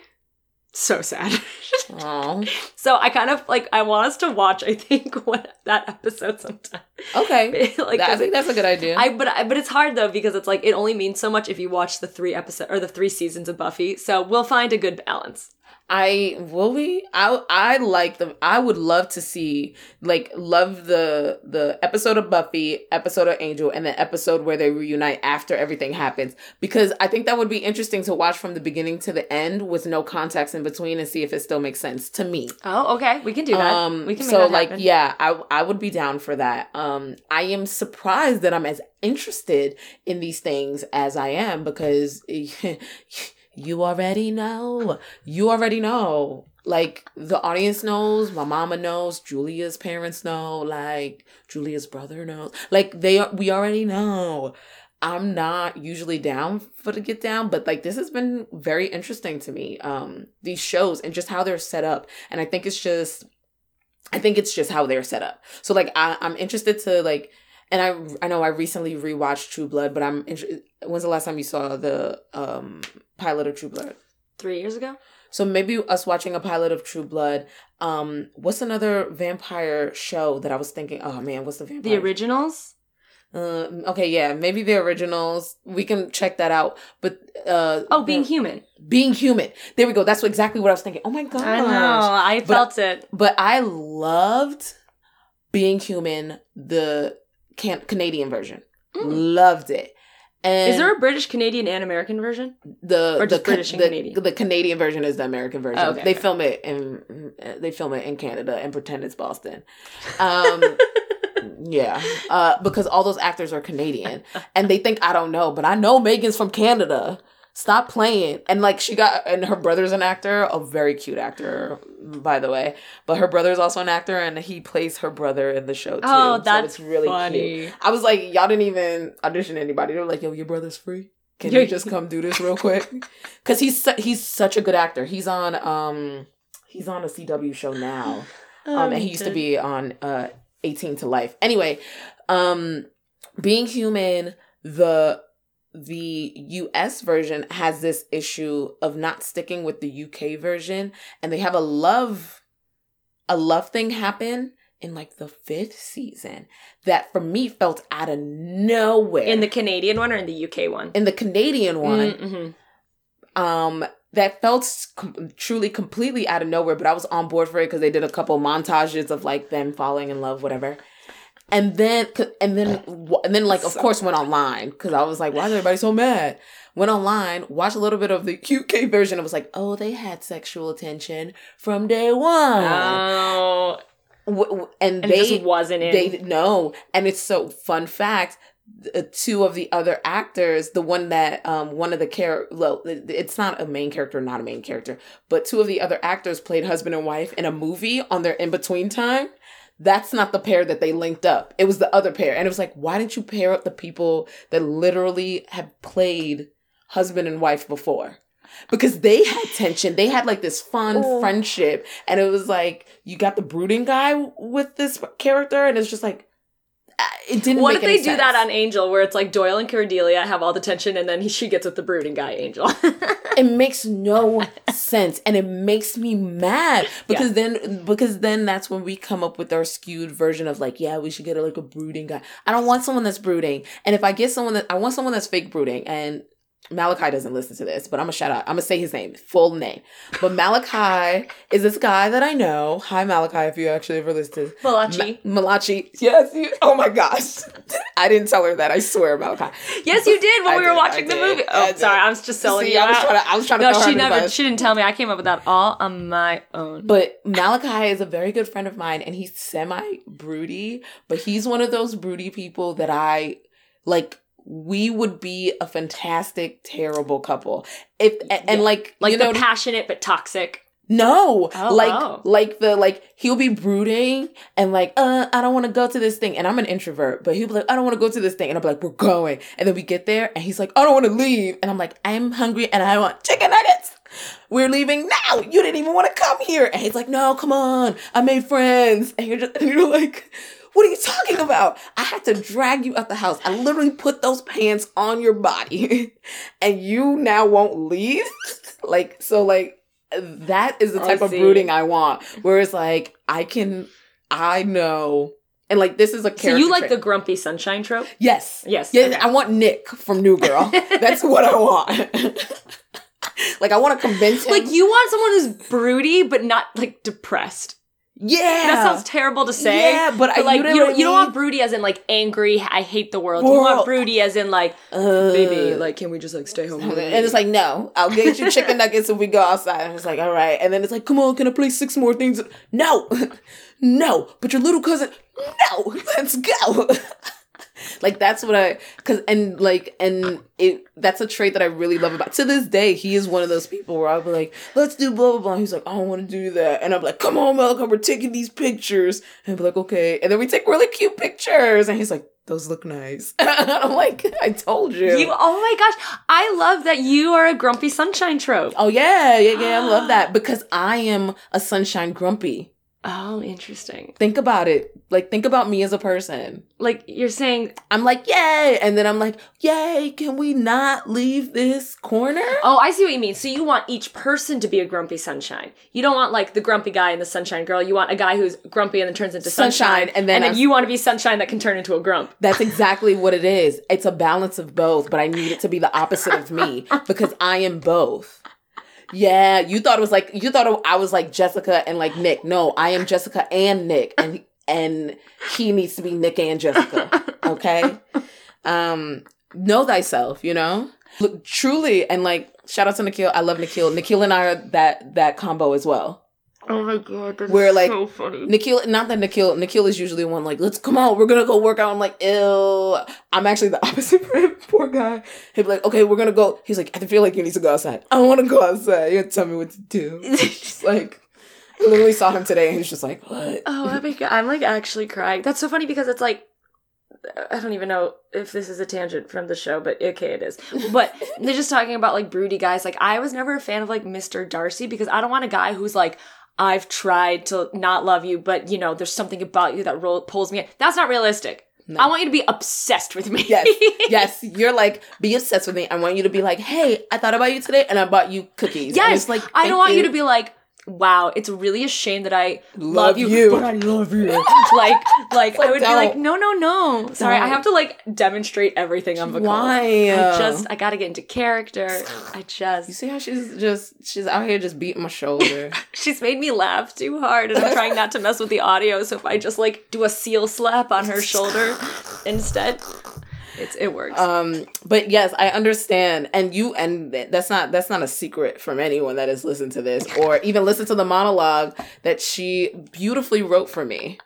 so sad so i kind of like i want us to watch i think what that episode sometime Okay. like I think that's a good idea. I but I, but it's hard though because it's like it only means so much if you watch the three episode or the three seasons of Buffy. So we'll find a good balance. I will we I I like the I would love to see like love the the episode of Buffy, episode of Angel, and the episode where they reunite after everything happens because I think that would be interesting to watch from the beginning to the end with no context in between and see if it still makes sense to me. Oh, okay. We can do that. Um, we can make so like yeah, I I would be down for that. Um, I am surprised that I'm as interested in these things as I am because you already know, you already know. Like the audience knows, my mama knows, Julia's parents know, like Julia's brother knows. Like they are, we already know. I'm not usually down for the get down, but like this has been very interesting to me. Um, these shows and just how they're set up, and I think it's just, I think it's just how they're set up. So like I, I'm interested to like, and I I know I recently rewatched True Blood, but I'm interested. When's the last time you saw the um pilot of True Blood? Three years ago? So maybe us watching a pilot of True Blood. Um, what's another vampire show that I was thinking? Oh man, what's the vampire? The originals? Uh, okay, yeah, maybe the originals. We can check that out. But uh, Oh, Being the- Human. being human. There we go. That's exactly what I was thinking. Oh my god! I know. I But- felt it. But I loved being human. The can- Canadian version. Mm. Loved it. And Is there a British, Canadian, and American version? the or the, British the, Canadian? the Canadian version is the American version. Oh, okay, they okay. film it in they film it in Canada and pretend it's Boston. Um, yeah, uh, because all those actors are Canadian and they think I don't know, but I know Megan's from Canada. Stop playing. And like she got and her brother's an actor, a very cute actor, by the way. But her brother's also an actor and he plays her brother in the show too. Oh, So that's it's really cute. funny. I was like, y'all didn't even audition anybody. They were like, yo, your brother's free. Can you just come do this real quick? Because he's su- he's such a good actor. He's on um he's on a CW show now. Um, and he used to be on uh 18 to Life. Anyway, um, being human, the the US version has this issue of not sticking with the UK version, and they have a love a love thing happen in like the fifth season that for me felt out of nowhere. In the Canadian one or in the UK one? in the Canadian one, Mm-hmm. um that felt com- truly completely out of nowhere but i was on board for it because they did a couple montages of like them falling in love whatever and then and then and then like of So- course went online because i was like why is everybody so mad? Went online watched a little bit of the uk version and was like oh they had sexual attention from day one. Oh, W- w- and, and they just wasn't in. they know and it's so fun fact two of the other actors the one that um one of the care well it's not a main character not a main character but two of the other actors played husband and wife in a movie on their in-between time that's not the pair that they linked up. It was the other pair. And it was like why didn't you pair up the people that literally have played husband and wife before? Because they had tension. They had like this fun Oh. friendship. And it was like you got the brooding guy with this character and it's just like it didn't what if they do that on Angel, where it's like Doyle and Cordelia have all the tension, and then he, she gets with the brooding guy, Angel? it makes no sense and it makes me mad because then because then that's when we come up with our skewed version of like yeah we should get a, like a brooding guy. I don't want someone that's brooding and if i get someone that i want someone that's fake brooding and Malachi doesn't listen to this, but I'm gonna shout out. I'm gonna say his name, full name. But Malachi is this guy that I know. Hi, Malachi, if you actually ever listen to Malachi. Ma- Malachi. Yes. You, oh my gosh. I didn't tell her that. I swear, Malachi. yes, you did when I we were watching the did, movie. Oh, did. sorry, I was just selling See, you I was out. trying to. I was trying to. No, she never. She didn't tell me. I came up with that all on my own. But Malachi is a very good friend of mine, and he's semi broody, but he's one of those broody people that I like. We would be a fantastic, terrible couple. If and, Yeah. like like you know the passionate but toxic. no. Oh, like like the like he'll be brooding and like uh I don't want to go to this thing. And I'm an introvert but he'll be like I don't want to go to this thing. And I'm like we're going. And then we get there and he's like I don't want to leave. And I'm like I'm hungry and I want chicken nuggets. We're leaving now. You didn't even want to come here. And he's like no come on. I made friends. And you're just and you're like what are you talking about? I had to drag you out the house. I literally put those pants on your body and you now won't leave? like, so like that is the type of brooding I want. Where it's like I can I know and like this is a character. So you like trait. the grumpy sunshine trope? Yes. Yes. Yeah, okay. I want Nick from New Girl. That's what I want. like I want to convince him. Like you want someone who's broody but not like depressed. Yeah, That sounds terrible to say. Yeah, but, I, But like you, know you, don't, I you don't want broody as in like angry. I hate the world. You want World. broody as in like Uh, baby. Like can we just like stay home? and it's like, no, I'll get you chicken nuggets if we go outside. And it's like, all right. And then it's like, come on, can I play six more things? No, no. But your little cousin, no, let's go. Like that's what I, cause and like and it that's a trait that I really love about. To this day, he is one of those people where I'll be like, let's do blah blah blah. He's like, I don't want to do that, and I'm like, come on, Malcolm, we're taking these pictures, and I'll be like, okay, and then we take really cute pictures, and he's like, those look nice. I'm like, I told you. You, oh my gosh, I love that you are a grumpy sunshine trope. Oh yeah, yeah, yeah. I love that because I am a sunshine grumpy. Oh, interesting. Think about it. Like think about me as a person. Like you're saying, I'm like, yay, and then I'm like, yay, can we not leave this corner? oh, I see what you mean. So you want each person to be a grumpy sunshine. You don't want like the grumpy guy and the sunshine girl. You want a guy who's grumpy and then turns into sunshine, Sunshine, and then and then you want to be sunshine that can turn into a grump. That's exactly what it is. It's a balance of both, but I need it to be the opposite of me because I am both. Yeah, you thought it was like you thought I was like Jessica and like Nick. No, I am Jessica and Nick, and and he needs to be Nick and Jessica. Okay, um, know thyself. You know, Look, truly, and like shout out to Nikhil. I love Nikhil. Nikhil and I are that that combo as well. Oh my god, that's We're, like, so funny. Nikhil, not that Nikhil, Nikhil is usually one like, let's come out, we're gonna go work out. I'm like, ill. I'm actually the opposite for him, poor guy. He'd be like, okay, we're gonna go. He's like, I feel like you need to go outside. I don't wanna go outside. You have to tell me what to do. Just like, I literally saw him today and he's just like, what? Oh, I'm like actually crying. That's so funny because it's like I don't even know if this is a tangent from the show, but okay, it is. But they're just talking about like broody guys. Like I was never a fan of like Mr. Darcy because I don't want a guy who's like I've tried to not love you, but you know there's something about you that ro- pulls me in. That's not realistic. No. I want you to be obsessed with me. Yes, yes. You're like, be obsessed with me. I want you to be like, hey, I thought about you today and I bought you cookies. Yes, like, I don't want you to be like, wow, it's really a shame that I love, Love you, you. but I love you. like, like I would be like, don't. no, no, no. Sorry, I Don't. have to like demonstrate everything call. Why? I just, I gotta get into character. I just You see how she's just, she's out here just beating my shoulder. she's made me laugh too hard, and I'm trying not to mess with the audio. So if I just like do a seal slap on her shoulder instead, it's it works. um but yes i understand and you and that's not that's not a secret from anyone that has listened to this or even listened to the monologue that she beautifully wrote for me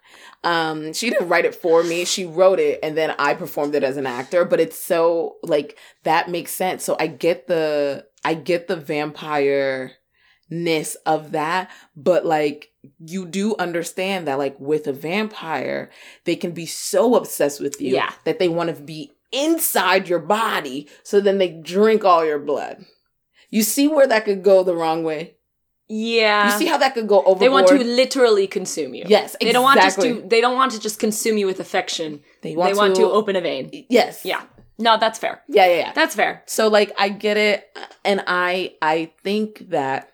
um she didn't write it for me she wrote it and then i performed it as an actor but it's so like that makes sense so i get the i get the vampire ness of that but like you do understand that like with a vampire they can be so obsessed with you Yeah. that they want to be inside your body so then they drink all your blood you see where that could go the wrong way yeah, you see how that could go overboard they want to literally consume you. yes They don't want just to. They don't want to just consume you with affection. they they want to open a vein. yes Yeah. No, that's fair. yeah yeah yeah That's fair. So like I get it and I I think that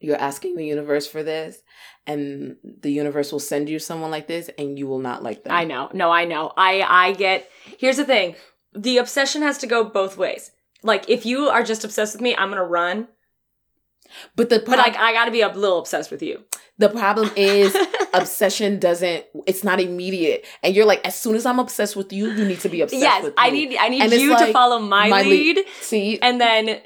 you're asking the universe for this and the universe will send you someone like this and you will not like them. I know. No, I know. I I get. Here's the thing. The obsession has to go both ways. Like if you are just obsessed with me, I'm gonna run. But the But like I gotta be a little obsessed with you. the problem is obsession doesn't it's not immediate. And you're like as soon as I'm obsessed with you, you need to be obsessed yes, with me. I need I need And you to follow my, my lead, lead. See, and then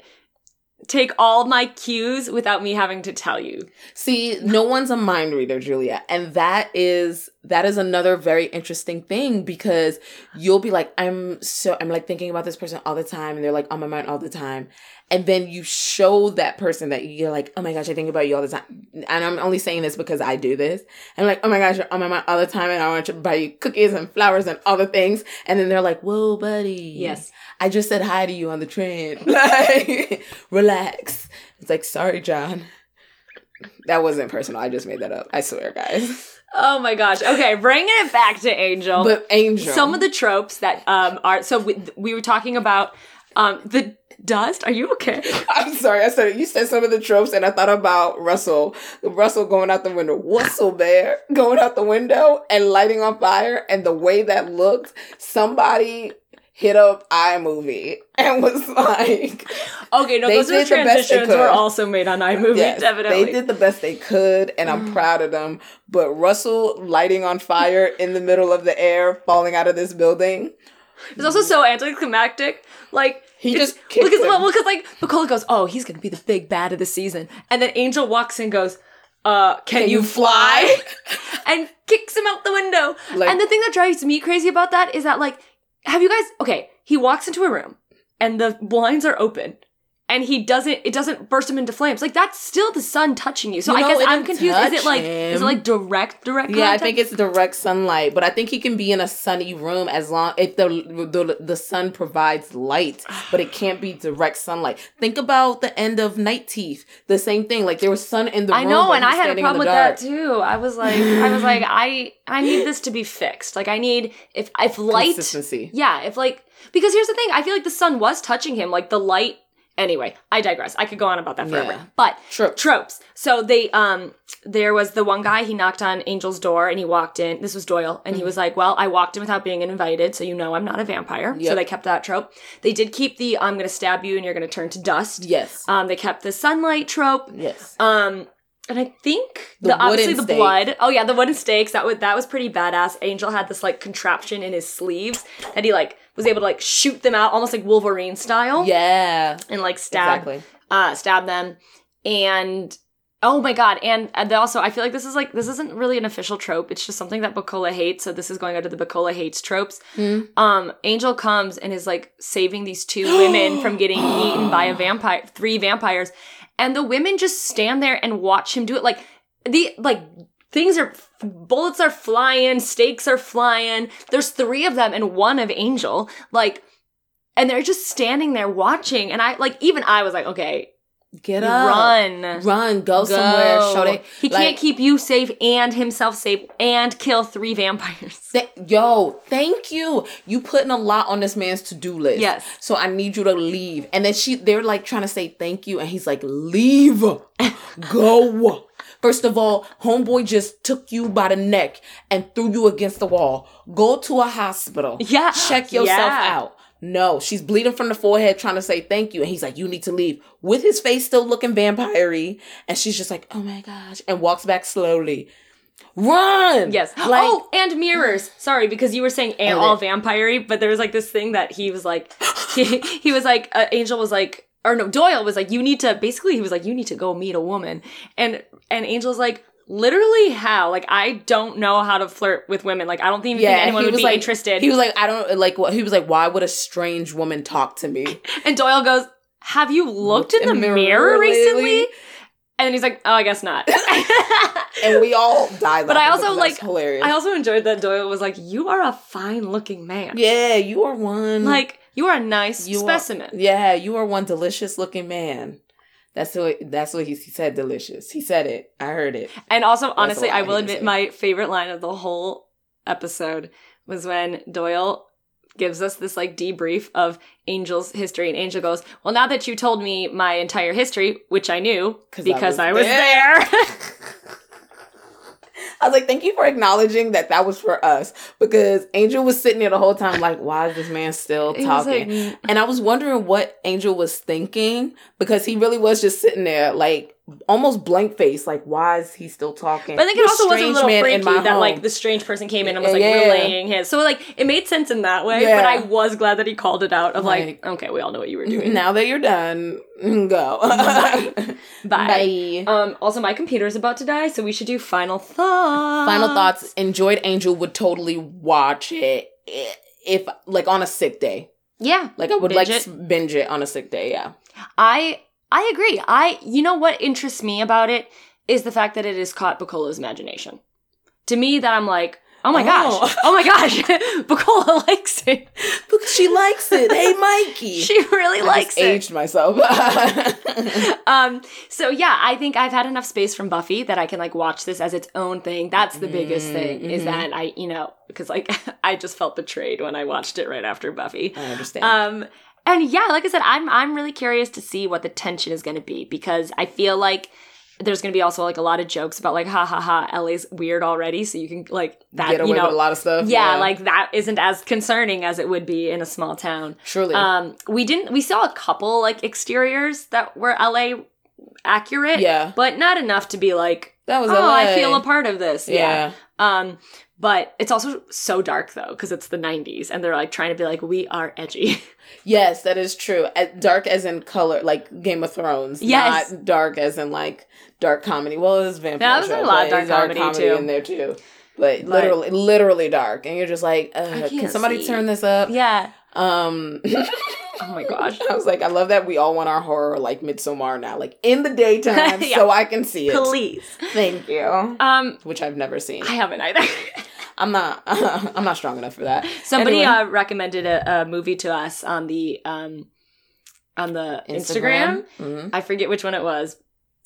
take all my cues without me having to tell you. See, no one's a mind reader, Julia. And that is that is another very interesting thing because you'll be like, I'm so I'm like thinking about this person all the time, and they're like on my mind all the time. And then you show that person that you're like, oh my gosh, I think about you all the time. And I'm only saying this because I do this. I'm like, oh my gosh, you're on my mind all the time, and I want to buy you cookies and flowers and other things. And then they're like, whoa, buddy. Yes. I just said hi to you on the train. Like, relax. It's like, sorry, John. That wasn't personal. I just made that up. I swear, guys. Oh my gosh. Okay, bringing it back to Angel. But Angel. some of the tropes that um are so we, we were talking about um the dust. Are you okay? I'm sorry. I said you said some of the tropes, and I thought about Russell. Russell going out the window. Russell Bear going out the window and lighting on fire, and the way that looked. Somebody hit up iMovie and was like, Okay, no, They those are did the transitions were also made on iMovie, yes, definitely. they did the best they could, and I'm Mm. proud of them. But Russell lighting on fire in the middle of the air, falling out of this building, It's also so anticlimactic. Like he just kicked because him. well, because like Bukola goes, oh, he's gonna be the big bad of the season, and then Angel walks in, and goes, uh, can, you fly? and kicks him out the window. Like- and the thing that drives me crazy about that is that like, have you guys? Okay, he walks into a room, and the blinds are open. And he doesn't. It doesn't burst him into flames. Like that's still the sun touching you. So You I guess I'm confused. Is it like is it like direct direct? Yeah, I think it's direct sunlight, but I think he can be in a sunny room as long if the the, the sun provides light, but it can't be direct sunlight. Think about the end of Night Teeth. The same thing. Like there was sun in the room. I know, and I had a problem with that too. I was like, I was like, I I need this to be fixed. Like I need if if light, Consistency. yeah, if like because here's the thing, I feel like the sun was touching him, like the light. Anyway, I digress. I could go on about that forever, Yeah. but True. tropes. So they um there was the one guy he knocked on Angel's door and he walked in. This was Doyle and he Mhm. was like, "Well, I walked in without being invited, so you know I'm not a vampire." So they kept that trope. They did keep the I'm going to stab you and you're going to turn to dust. Yes. Um they kept the sunlight trope. yes. Um, and I think The the, obviously the blood. Oh yeah, the wooden stakes. That was that was pretty badass. Angel had this like contraption in his sleeves that he like was able to like shoot them out almost like Wolverine style. Yeah. and like stab Exactly. uh stab them. And oh my god, and, and they also I feel like this is like this isn't really an official trope. It's just something that Bukola hates. So this is going under the Bukola hates tropes. Hmm. Um, Angel comes and is like saving these two women from getting eaten by a vampire, three vampires, and the women just stand there and watch him do it. Like the like things are bullets are flying, stakes are flying. There's three of them and one of Angel. Like, and they're just standing there watching. And I like even I was like, okay, Get up. run. Run. Go, somewhere. Show they. He like- can't keep you safe and himself safe and kill three vampires. Th- Yo, thank you. You putting a lot on this man's to do list. Yes. So I need you to leave. And then she, they're like trying to say thank you, and he's like, leave, go. First of all, homeboy just took you by the neck and threw you against the wall. Go to a hospital. Yeah. Check yourself Yeah. out. No, she's bleeding from the forehead trying to say thank you. And he's like, you need to leave. With his face still looking vampire And she's just like, oh my gosh. And walks back slowly. Run! Yes. Like, oh, and mirrors. Sorry, because you were saying all vampire but there was like this thing that he was like, he, he was like, uh, Angel was like, or no, Doyle was like, you need to. Basically, he was like, you need to go meet a woman, and and Angel's like. Literally, how? Like, I don't know how to flirt with women. Like, I don't even think anyone would be like- interested. He was like, I don't like what he was like, why would a strange woman talk to me? and Doyle goes, "Have you looked, Looked in the in the mirror, mirror recently?" lately? And then he's like, "Oh, I guess not." And we all died. But I also, like, hilarious. I also enjoyed that Doyle was like, "You are a fine-looking man. yeah, you are one Like, you are a nice You are- specimen." Yeah, you are one delicious looking man. That's what that's what he, he said. Delicious. He said it. I heard it. And also, honestly, I will admit my favorite line of the whole episode was when Doyle gives us this like debrief of Angel's history, and Angel goes, "Well, now that you told me my entire history, which I knew 'Cause I because was I was there." there." I was like, thank you for acknowledging that that was for us because Angel was sitting there the whole time, like, why is this man still talking? like, And I was wondering what Angel was thinking because he really was just sitting there, like almost blank face, like why is he still talking? But I think it also was a little freaky that like the strange person came in and was like Yeah. relaying his. So like it made sense in that way. Yeah. But I was glad that he called it out of like, Like- okay, we all know what you were doing. Now that you're done, go. Bye. Bye. Um. Also, my computer is about to die, so we should do final thoughts. Final thoughts. Enjoyed Angel would totally watch it if like on a sick day. Yeah, Like I would Binge like it? binge it on a sick day. Yeah. I I agree. I you know what interests me about it is the fact that it has caught Bukola's imagination. To me, that I'm like, oh my Oh. gosh, oh my gosh, Bukola likes it. Because she likes it. Hey, Mikey. She really I likes it. aged myself. um so yeah i think i've had enough space from buffy that i can like watch this as its own thing that's the biggest Mm, thing is mhm. that i you know because like i just felt betrayed when i watched it right after buffy I understand. um and yeah like i said i'm i'm really curious to see what the tension is going to be because i feel like there's gonna be also like a lot of jokes about like ha ha ha LA's weird already, so you can like that Get away you know with a lot of stuff. yeah, like that isn't as concerning as it would be in a small town. surely. Um, we didn't. We saw a couple like exteriors that were LA accurate, yeah, but not enough to be like, that was. oh, LA. I feel a part of this. Yeah. Um, but it's also so dark though because it's the '90s, and they're like trying to be like, we are edgy. Yes, that is true. Dark as in color, like Game of Thrones. Yes. Not dark as in like dark comedy. Well, it's vampire. Yeah, there's a lot of but dark it's comedy, too. in there too. But But- literally, literally dark, and you're just like, uh, can somebody see. turn this up? yeah. Um. Oh my gosh. I was like, I love that we all want our horror like Midsommar now, like in the daytime, Yeah. so I can see it. Please. Thank you. Um, Which I've never seen. I haven't either. I'm not. I'm not strong enough for that. Somebody Anyway. uh, recommended a, a movie to us on the um on the Instagram. Mhm. I forget which one it was.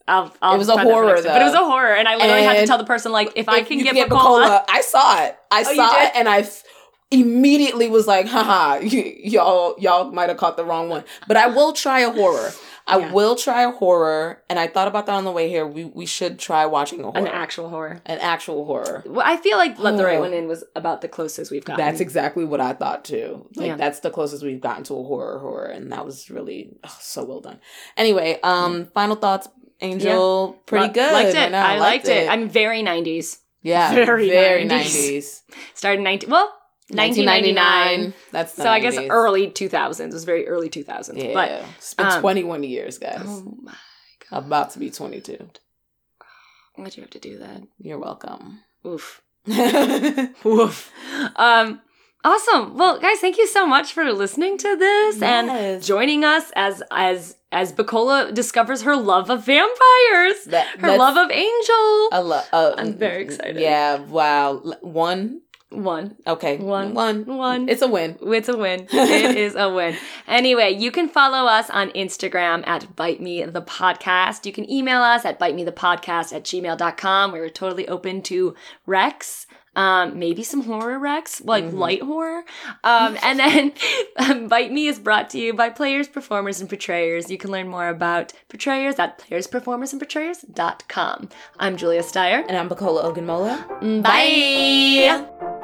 I'll, I'll It was a find that for horror, time. but it was a horror, and I literally had to tell the person like, if, I can get get Bukola, I saw it. I Oh, saw it, and I f- immediately was like, haha, y- y'all, y'all might have caught the wrong one. But I will try a horror. I Yeah. will try a horror, and I thought about that on the way here. We we should try watching a horror, an actual horror. an actual horror. Well, I feel like Let the Right Oh. One In was about the closest we've gotten. That's exactly what I thought too. Like Yeah. that's the closest we've gotten to a horror horror, and that was really oh, so well done. Anyway, um, final thoughts, Angel, pretty Li- good. Liked it. know, I liked it. I'm very 90s. yeah, very very 90s. nineties. Started 19 well, 1999. That's So I guess early 2000s. It was very early 2000s. Yeah, But it's been um, 21 years, guys. oh my god, About to be 22. why'd you have to do that? You're welcome. Oof. Woof. Um, awesome. Well, guys, thank you so much for listening to this and joining us as as as Bukola discovers her love of vampires, That- her love of Angel. a lo- uh, I'm very excited. Yeah, wow. One. One, Okay. One. One. one. It's a win. It's a win. it is a win. Anyway, you can follow us on Instagram at Bite Me the Podcast. You can email us at bite me the podcast at gmail.com. We're totally open to Rex. Um, maybe some horror wrecks, like Mhm. light horror. Um, and then um, Bite Me is brought to you by players, performers, and portrayers. You can learn more about portrayers at playersperformersandportrayers.com. I'm Julia Steyer. And I'm Bukola Ogunmola. Bye.